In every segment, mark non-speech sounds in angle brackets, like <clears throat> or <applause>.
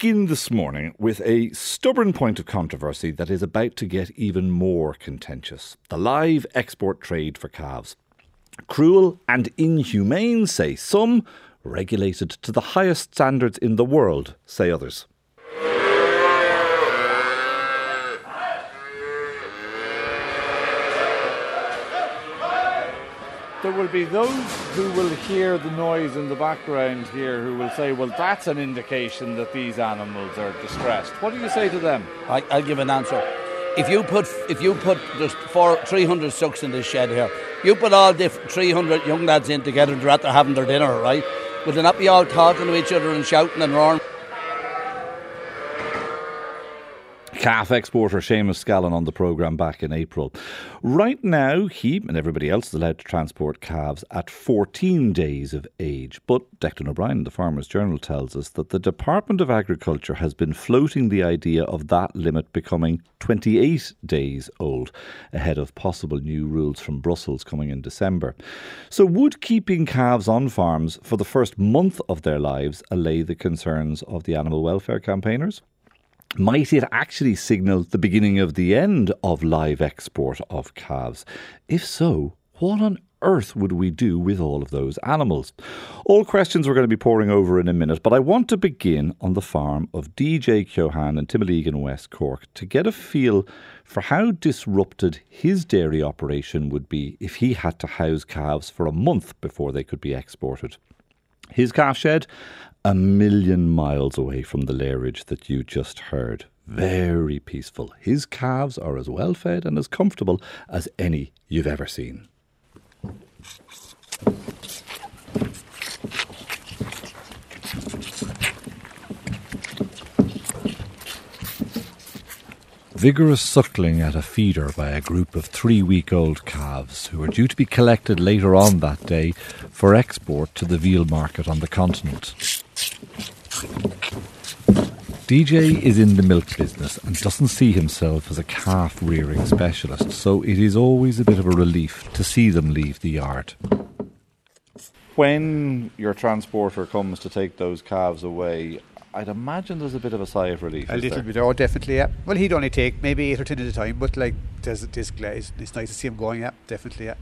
begin this morning with a stubborn point of controversy that is about to get even more contentious the live export trade for calves. Cruel and inhumane, say some, regulated to the highest standards in the world, say others. There will be those who will hear the noise in the background here who will say, well, that's an indication that these animals are distressed. What do you say to them? I, will give an answer. If you put, if you put, there's four, 300 sucks in this shed here. You put all the 300 young lads in together, they're at having their dinner, right? Would they not be all talking to each other and shouting and roaring? Calf exporter Seamus Scallon on the programme back in April. Right now, he and everybody else is allowed to transport calves at 14 days of age. But Declan O'Brien, the Farmers Journal, tells us that the Department of Agriculture has been floating the idea of that limit becoming 28 days old, ahead of possible new rules from Brussels coming in December. So, would keeping calves on farms for the first month of their lives allay the concerns of the animal welfare campaigners? Might it actually signal the beginning of the end of live export of calves? If so, what on earth would we do with all of those animals? All questions we're going to be pouring over in a minute, but I want to begin on the farm of DJ Keohane in Timoleague in West Cork to get a feel for how disrupted his dairy operation would be if he had to house calves for a month before they could be exported. His calf shed a million miles away from the lairage that you just heard. Very peaceful. His calves are as well fed and as comfortable as any you've ever seen. Vigorous suckling at a feeder by a group of three week old calves who are due to be collected later on that day for export to the veal market on the continent. DJ is in the milk business and doesn't see himself as a calf rearing specialist, so it is always a bit of a relief to see them leave the yard. When your transporter comes to take those calves away, I'd imagine there's a bit of a sigh of relief. A little there? bit, oh, definitely, yeah. Well, he'd only take maybe eight or ten at a time, but like, there's, there's, it's, it's nice to see him going, yeah, definitely, yeah.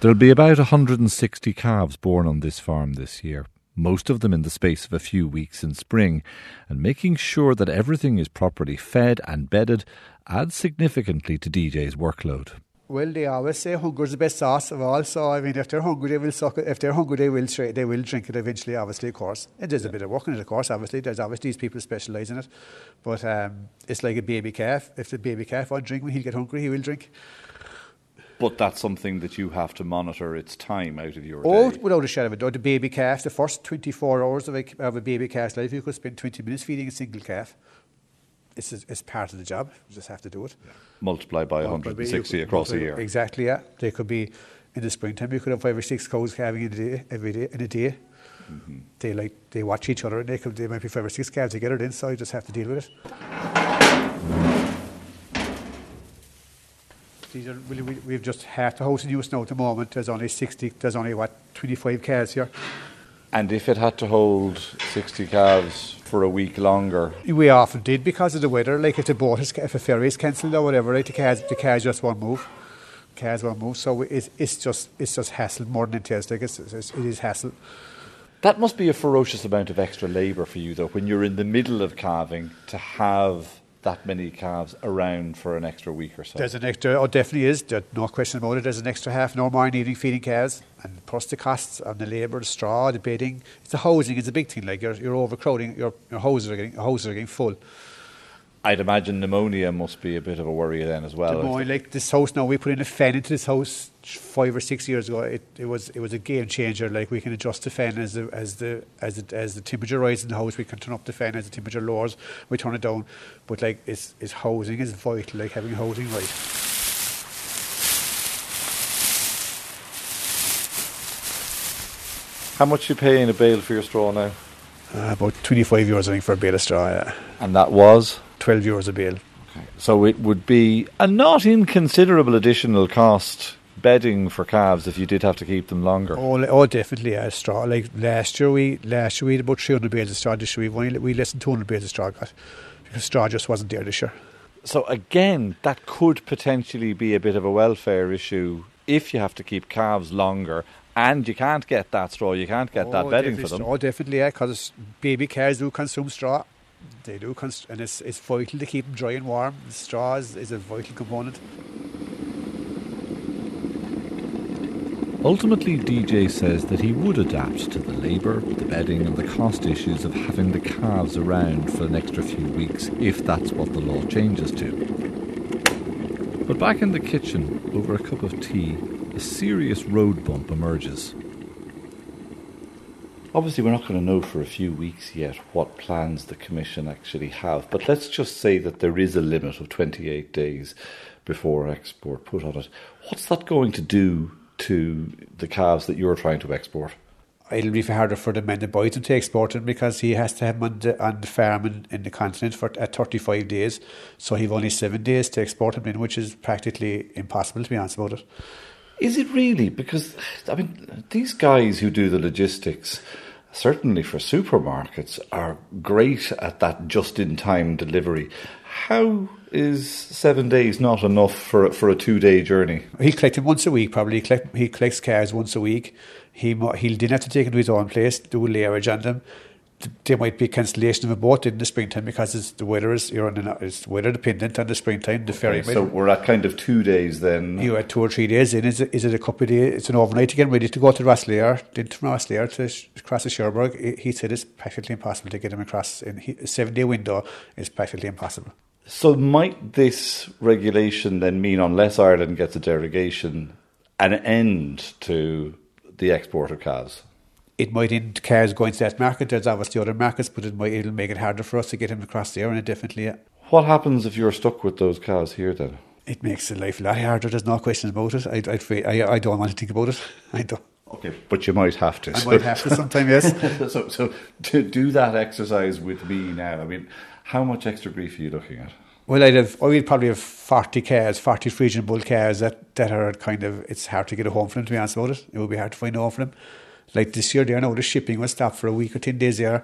There'll be about 160 calves born on this farm this year most of them in the space of a few weeks in spring, and making sure that everything is properly fed and bedded adds significantly to DJ's workload. Well, they always say hunger's the best sauce of all. So I mean, if they're hungry, they will suck it. If they're hungry, they will they will drink it eventually. Obviously, of course, and there's a bit of work in it. Of course, obviously, there's obviously these people specialise in it. But um, it's like a baby calf. If the baby calf won't drink when he'll get hungry, he will drink. But that's something that you have to monitor its time out of your oh, day. without a shadow of a doubt. The baby calf, the first 24 hours of a, of a baby calf's life, you could spend 20 minutes feeding a single calf. It's, it's part of the job. You just have to do it. Yeah. Multiply by 160 could, across a year. Exactly, yeah. They could be, in the springtime, you could have five or six cows calving in a day, every day, in a day. Mm-hmm. They like they watch each other and they could they might be five or six calves together then so you just have to deal with it. These are really, we, we've just half the house in use now at the moment. There's only 60, there's only what, 25 calves here. And if it had to hold 60 calves for a week longer? We often did because of the weather. Like if the boat is, if a ferry is cancelled or whatever, right, the calves, the calves just won't move. Calves won't move. So it's, it's just it's just hassle more than it is. Like it's, it's, it is hassle. That must be a ferocious amount of extra labour for you, though, when you're in the middle of calving to have that many calves around for an extra week or so. There's an extra, oh, definitely is. There's no question about it. There's an extra half an hour more in evening feeding calves, and plus the costs the labour, the straw, the bedding. It's the housing It's a big thing. Like you're, you're overcrowding, your, your houses are getting, houses are getting full. I'd imagine pneumonia must be a bit of a worry then as well. Pneumonia, like this house now, we put in a fan into this house five or six years ago. It, it was it was a game changer. Like we can adjust the fan as the as the as the, as the temperature rises in the house. We can turn up the fan as the temperature lowers. We turn it down. But like it's, it's housing is vital. Like having housing right. How much you pay in a bale for your straw now? Uh, about 25 euros, I think, for a bale of straw, yeah. And that was? 12 euros a bale. Okay. So it would be a not inconsiderable additional cost bedding for calves if you did have to keep them longer? Oh, oh definitely, yeah, straw. Like last year, we last year we had about 300 bales of straw. This year we've only we less than 200 bales of straw got because straw just wasn't there this year. So again, that could potentially be a bit of a welfare issue if you have to keep calves longer and you can't get that straw, you can't get oh, that bedding for them. Oh, definitely, yeah, because baby calves do consume straw. They do, cons- and it's, it's vital to keep them dry and warm. Straw is, is a vital component. Ultimately, DJ says that he would adapt to the labour, the bedding, and the cost issues of having the calves around for an extra few weeks if that's what the law changes to. But back in the kitchen, over a cup of tea, a serious road bump emerges. Obviously, we're not going to know for a few weeks yet what plans the Commission actually have, but let's just say that there is a limit of 28 days before export put on it. What's that going to do to the calves that you're trying to export? It'll be harder for the men to buy them to export them because he has to have them on the, on the farm in, in the continent for at 35 days. So he've only seven days to export them in, which is practically impossible, to be honest about it. Is it really? Because, I mean, these guys who do the logistics, certainly for supermarkets, are great at that just in time delivery. How is seven days not enough for for a two day journey? He'll collect them once a week. Probably he, collect, he collects cars once a week. He he'll then have to take it to his own place, do a lairage on them. There might be cancellation of a boat in the springtime because it's, the weather is you're on it's weather dependent on the springtime. The ferry. Okay, so we're at kind of two days then. You had two or three days in. Is it, is it a couple of days? It's an overnight again, ready to go to Rosslare. Then from Rosslare to cross the Cherbourg. He said it's practically impossible to get him across. In a seven day window is practically impossible. So might this regulation then mean, unless Ireland gets a derogation, an end to the export of calves? It might end cars going to that market. There's obviously other markets, but it might it'll make it harder for us to get them across there, and it definitely. Yeah. What happens if you're stuck with those calves here then? It makes the life a lot harder. There's no question about it. I, I, I, I don't want to think about it. <laughs> I don't. Okay, but you might have to. I might have to <laughs> sometime, yes. <laughs> so, so to do that exercise with me now, I mean, how much extra grief are you looking at? Well, I'd have, I would probably have 40 cars, 40 Friesian Bull cars that, that are kind of, it's hard to get a home for them, to be honest about it. It would be hard to find a home for them. Like this year there now, the shipping was stopped for a week or 10 days there,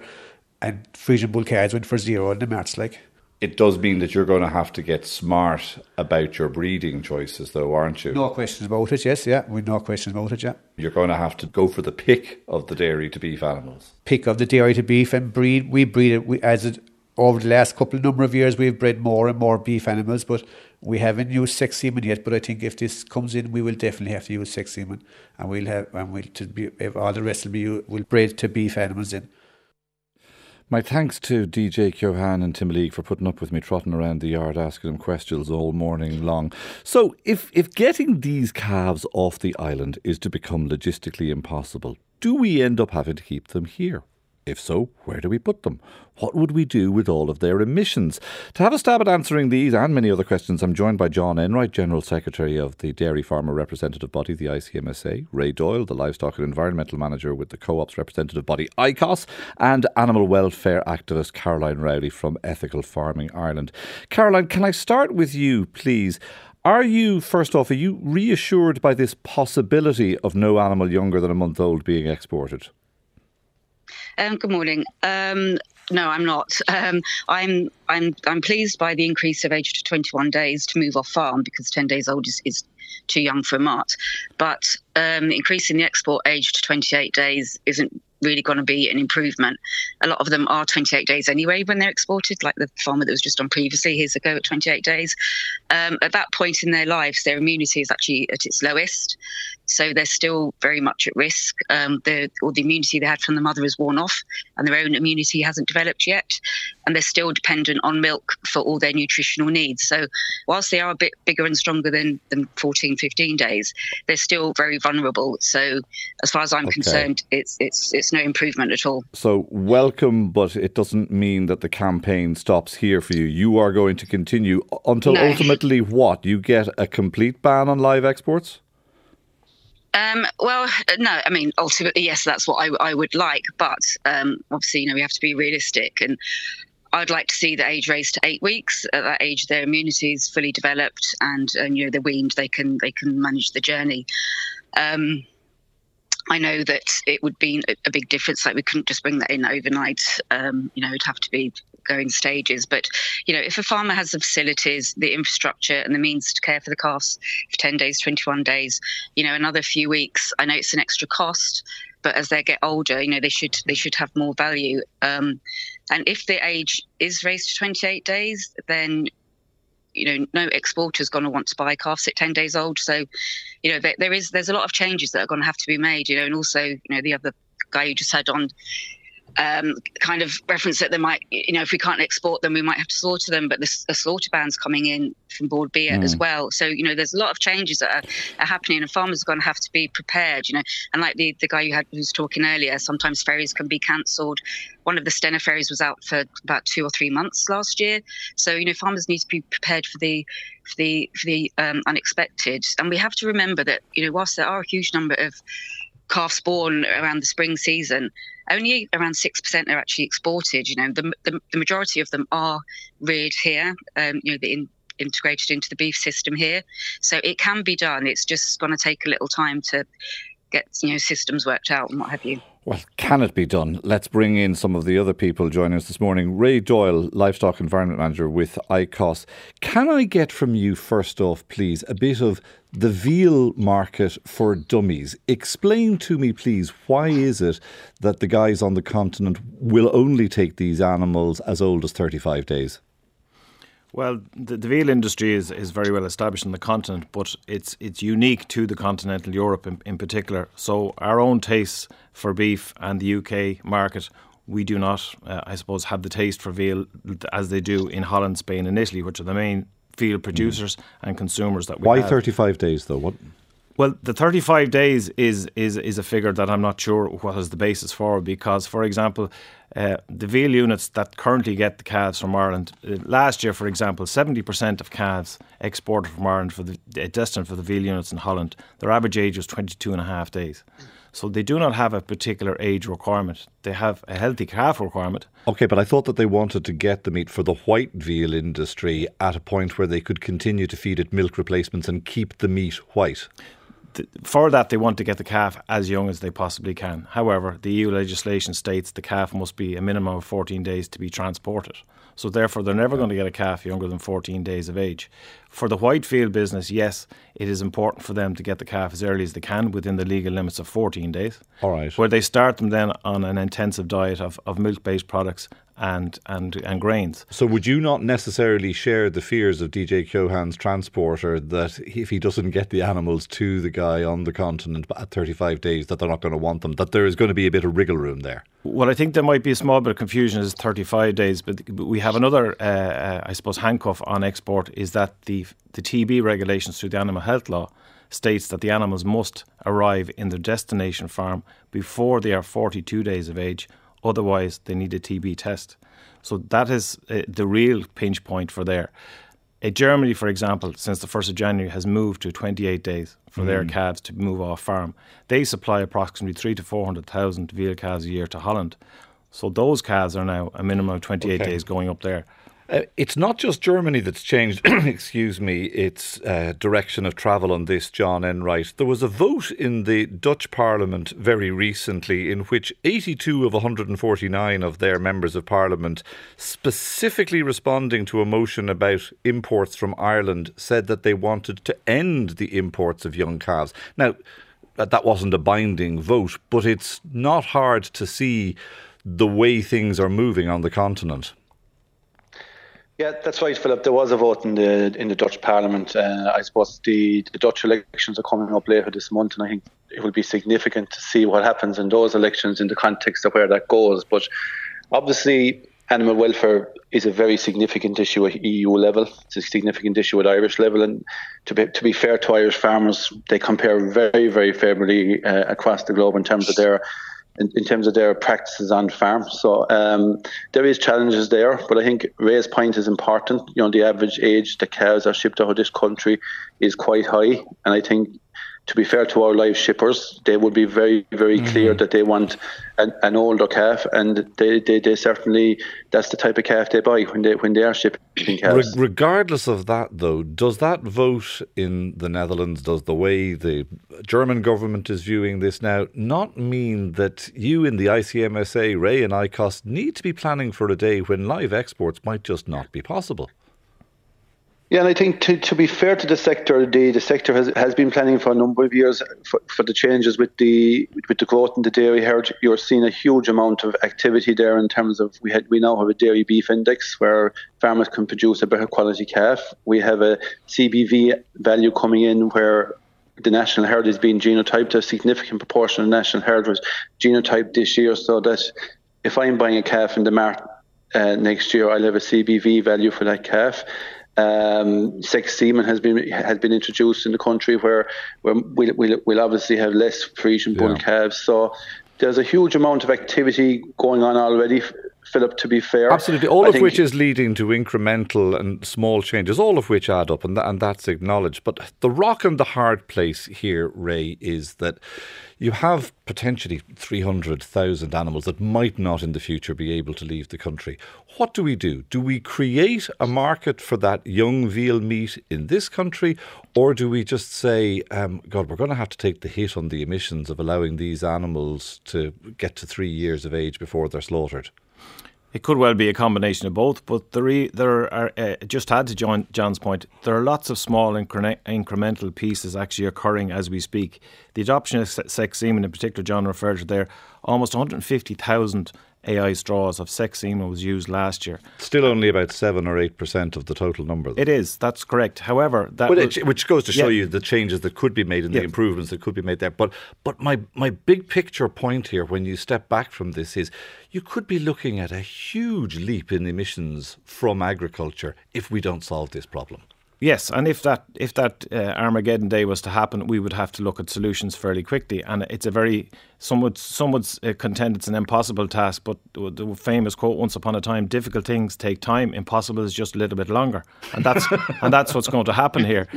and Friesian Bull cars went for zero in the March, like. It does mean that you're going to have to get smart about your breeding choices, though, aren't you? No questions about it, yes, yeah. We no questions about it, yeah. You're going to have to go for the pick of the dairy to beef animals. Pick of the dairy to beef and breed. We breed it we, as it over the last couple of number of years, we've bred more and more beef animals, but we haven't used sex semen yet. But I think if this comes in, we will definitely have to use sex semen, and we'll have and we'll to be all the rest will be will bred to beef animals in. My thanks to DJ Keohane and Timoleague for putting up with me trotting around the yard asking them questions all morning long. So, if, if getting these calves off the island is to become logistically impossible, do we end up having to keep them here? If so, where do we put them? What would we do with all of their emissions? To have a stab at answering these and many other questions, I'm joined by John Enright, General Secretary of the Dairy Farmer Representative Body, the ICMSA, Ray Doyle, the Livestock and Environmental Manager with the Co op's representative body, ICOS, and animal welfare activist Caroline Rowley from Ethical Farming Ireland. Caroline, can I start with you, please? Are you, first off, are you reassured by this possibility of no animal younger than a month old being exported? Um, good morning. Um, no, I'm not. Um, I'm I'm I'm pleased by the increase of age to 21 days to move off farm because 10 days old is, is too young for a mart. But um, increasing the export age to 28 days isn't really going to be an improvement. A lot of them are 28 days anyway when they're exported, like the farmer that was just on previously, here's a go at 28 days. Um, at that point in their lives, their immunity is actually at its lowest. So they're still very much at risk. Um, the, or the immunity they had from the mother has worn off, and their own immunity hasn't developed yet. And they're still dependent on milk for all their nutritional needs. So, whilst they are a bit bigger and stronger than, than 14, 15 days, they're still very vulnerable. So, as far as I'm okay. concerned, it's, it's, it's no improvement at all. So, welcome, but it doesn't mean that the campaign stops here for you. You are going to continue until no. ultimately what? You get a complete ban on live exports? Um, well, no, I mean, ultimately, yes, that's what I, I would like. But um, obviously, you know, we have to be realistic. And I'd like to see the age raised to eight weeks. At that age, their immunity is fully developed, and, and you know they're weaned. They can they can manage the journey. Um, I know that it would be a big difference. Like we couldn't just bring that in overnight. Um, you know, it'd have to be going stages. But you know, if a farmer has the facilities, the infrastructure, and the means to care for the calves for ten days, twenty-one days, you know, another few weeks. I know it's an extra cost, but as they get older, you know, they should they should have more value. Um, and if the age is raised to 28 days, then you know no exporter is going to want to buy calves at 10 days old. So, you know, there, there is there's a lot of changes that are going to have to be made. You know, and also you know the other guy you just had on um, kind of reference that they might, you know, if we can't export them, we might have to slaughter them. But the, the slaughter ban's coming in from Bord Bia mm. as well. So, you know, there's a lot of changes that are, are, happening, and farmers are going to have to be prepared, you know. And like the, the guy you had who was talking earlier, sometimes ferries can be cancelled. One of the Stena ferries was out for about two or three months last year. So, you know, farmers need to be prepared for the for the for the um, unexpected. And we have to remember that, you know, whilst there are a huge number of calves born around the spring season, only around 6% are actually exported. You know, the, the, the majority of them are reared here, um, you know, in, integrated into the beef system here. So it can be done. It's just going to take a little time to get, you know, systems worked out and what have you. Well, can it be done? Let's bring in some of the other people joining us this morning. Ray Doyle, Livestock Environment Manager with ICOS. Can I get from you, first off, please, a bit of the veal market for dummies? Explain to me, please, why is it that the guys on the continent will only take these animals as old as 35 days? Well, the, the, veal industry is, is very well established on the continent, but it's it's unique to the continental Europe in, in particular. So our own tastes for beef and the UK market, we do not, uh, I suppose, have the taste for veal as they do in Holland, Spain, and Italy, which are the main veal producers mm. and consumers that we Why 35 days though? What? Well, the 35 days is, is, is a figure that I'm not sure what is the basis for because, for example, uh, the veal units that currently get the calves from Ireland, uh, last year, for example, 70% of calves exported from Ireland for the uh, destined for the veal units in Holland, their average age was 22 and a half days. So they do not have a particular age requirement. They have a healthy calf requirement. Okay, but I thought that they wanted to get the meat for the white veal industry at a point where they could continue to feed it milk replacements and keep the meat white for that, they want to get the calf as young as they possibly can. However, the EU legislation states the calf must be a minimum of 14 days to be transported. So, therefore, they're never going to get a calf younger than 14 days of age. For the white veal business, yes, it is important for them to get the calf as early as they can within the legal limits of 14 days. All right. Where they start them then on an intensive diet of, of milk based products and, and, and grains. So, would you not necessarily share the fears of DJ Keohane's transporter that if he doesn't get the animals to the guy on the continent at 35 days, that they're not going to want them, that there is going to be a bit of wriggle room there? Well, I think there might be a small bit of confusion as 35 days, but we have another, uh, uh, I suppose, handcuff on export is that the, the TB regulations through the Animal Health Law states that the animals must arrive in their destination farm before they are 42 days of age Otherwise, they need a TB test. So that is uh, the real pinch point for there. Uh, Germany, for example, since the 1st of January, has moved to 28 days for mm. their calves to move off farm. They supply approximately three to 400,000 veal calves a year to Holland. So those calves are now a minimum of 28 okay. days going up there. Uh, it's not just Germany that's changed, <clears throat> excuse me, its uh, direction of travel on this, John Enright. There was a vote in the Dutch Parliament very recently in which 82 of 149 of their members of Parliament, specifically responding to a motion about imports from Ireland, said that they wanted to end the imports of young calves. Now, that wasn't a binding vote, but it's not hard to see the way things are moving on the continent. Yeah, that's right, Philip. There was a vote in the in the Dutch Parliament. Uh, I suppose the, the Dutch elections are coming up later this month, and I think it will be significant to see what happens in those elections in the context of where that goes. But obviously, animal welfare is a very significant issue at EU level. It's a significant issue at Irish level, and to be to be fair to Irish farmers, they compare very very favourably uh, across the globe in terms of their in, in, terms of their practices on farm. So um, there is challenges there, but I think Ray's point is important. You know, the average age the cows are shipped out of this country is quite high, and I think to be fair to our live shippers, they would be very, very mm-hmm. clear that they want an, an, older calf, and they, they, they certainly that's the type of calf they buy when they when they are shipping calves. Re- regardless of that, though, does that vote in the Netherlands, does the way the German government is viewing this now, not mean that you in the ICMSA, Ray and ICOS, need to be planning for a day when live exports might just not be possible? Yeah, and I think to, to be fair to the sector, the, the sector has, has been planning for a number of years for, for the changes with the with the growth in the dairy herd. You're seeing a huge amount of activity there in terms of we had we now have a dairy beef index where farmers can produce a better quality calf. We have a CBV value coming in where the national herd is being genotyped. A significant proportion of the national herd was genotyped this year, so that if I'm buying a calf in the market uh, next year, I'll have a CBV value for that calf. Um, sex semen has been has been introduced in the country where, where we'll, we'll, we'll obviously have less Friesian bull yeah. calves. So there's a huge amount of activity going on already. Philip, to be fair. Absolutely. All I of which is leading to incremental and small changes, all of which add up, and, th- and that's acknowledged. But the rock and the hard place here, Ray, is that you have potentially 300,000 animals that might not in the future be able to leave the country. What do we do? Do we create a market for that young veal meat in this country, or do we just say, um, God, we're going to have to take the hit on the emissions of allowing these animals to get to three years of age before they're slaughtered? It could well be a combination of both, but there, re- there are, uh, just had to join John's point, there are lots of small incre- incremental pieces actually occurring as we speak. The adoption of sex semen, in particular, John referred to there, almost 150,000 AI straws of sex semen was used last year. Still only about 7 or 8% of the total number. Though. It is, that's correct. However, that well, it, which goes to show yeah. you the changes that could be made and yeah. the improvements that could be made there. But but my my big picture point here when you step back from this is you could be looking at a huge leap in emissions from agriculture if we don't solve this problem. Yes, and if that if that uh, Armageddon day was to happen, we would have to look at solutions fairly quickly. And it's a very some would some would uh, contend it's an impossible task. But the famous quote once upon a time: "Difficult things take time. Impossible is just a little bit longer." And that's <laughs> and that's what's going to happen here.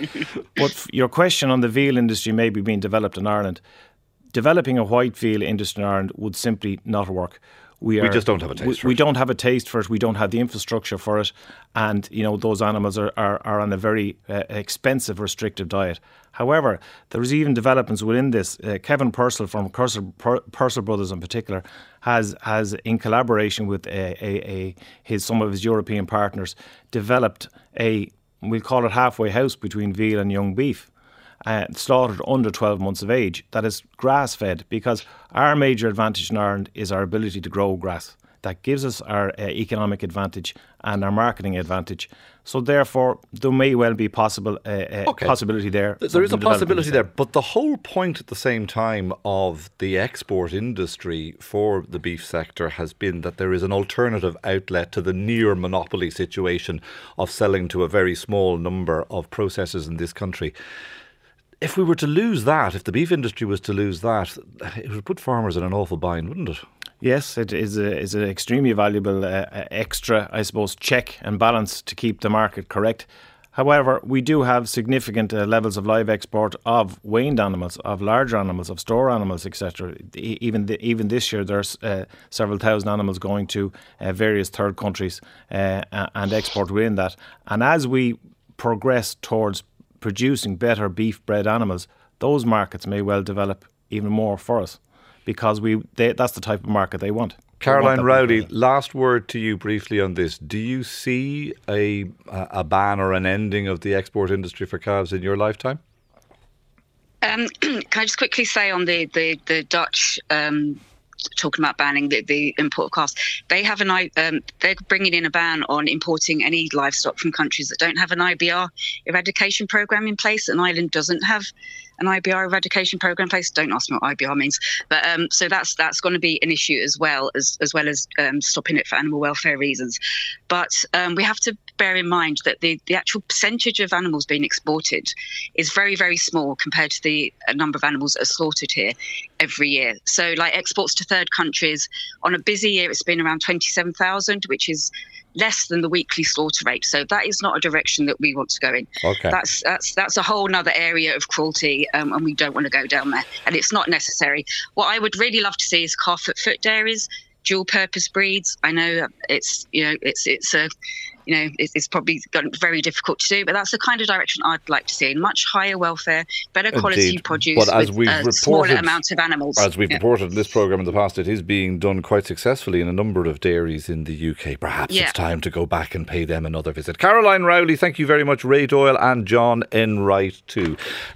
But your question on the veal industry maybe being developed in Ireland, developing a white veal industry in Ireland would simply not work we, are, we just don't have a taste we, we, don't have a taste for it. We don't have the infrastructure for it, and you know those animals are are, are on a very uh, expensive restrictive diet. However, there's even developments within this. Uh, Kevin Purcell from Purcell, Purcell Brothers in particular has has in collaboration with a, a, a his some of his European partners developed a we'll call it halfway house between veal and young beef uh, slaughtered under 12 months of age that is grass fed because our major advantage in Ireland is our ability to grow grass. That gives us our uh, economic advantage and our marketing advantage. So therefore, there may well be possible uh, uh okay. possibility there. There is a possibility there, but the whole point at the same time of the export industry for the beef sector has been that there is an alternative outlet to the near monopoly situation of selling to a very small number of processors in this country if we were to lose that, if the beef industry was to lose that, it would put farmers in an awful bind, wouldn't it? Yes, it is, a, is an extremely valuable uh, uh, extra, I suppose, check and balance to keep the market correct. However, we do have significant uh, levels of live export of weaned animals, of larger animals, of store animals, etc. Even the, even this year, there's uh, several thousand animals going to uh, various third countries uh, and export within that. And as we progress towards producing better beef bred animals, those markets may well develop even more for us because we they, that's the type of market they want. Caroline Rowley, last word to you briefly on this. Do you see a a ban or an ending of the export industry for calves in your lifetime? Um, <clears throat> can I just quickly say on the the, the Dutch um, talking about banning the, the import of calves. They have an um, they're bringing in a ban on importing any livestock from countries that don't have an IBR eradication program in place. And Ireland doesn't have an IBR eradication program in place. Don't ask me what IBR means, but um, so that's that's going to be an issue as well as as well as um, stopping it for animal welfare reasons. But um, we have to bear in mind that the the actual percentage of animals being exported is very very small compared to the uh, number of animals that are slaughtered here every year. So like exports to third countries on a busy year, it's been around twenty seven thousand, which is less than the weekly slaughter rate. So that is not a direction that we want to go in. Okay. That's that's that's a whole other area of cruelty, um, and we don't want to go down there. And it's not necessary. What I would really love to see is calf at foot dairies, dual purpose breeds. I know it's you know it's it's a you know, it's, it's probably very difficult to do, but that's the kind of direction I'd like to see. Much higher welfare, better quality Indeed. produce But as with we've uh, a reported- smaller amount of animals. As we've Yeah. reported in this programme in the past, it is being done quite successfully in a number of dairies in the UK. Perhaps Yeah. it's time to go back and pay them another visit. Caroline Rowley, thank you very much. Ray Doyle and John Enright, too.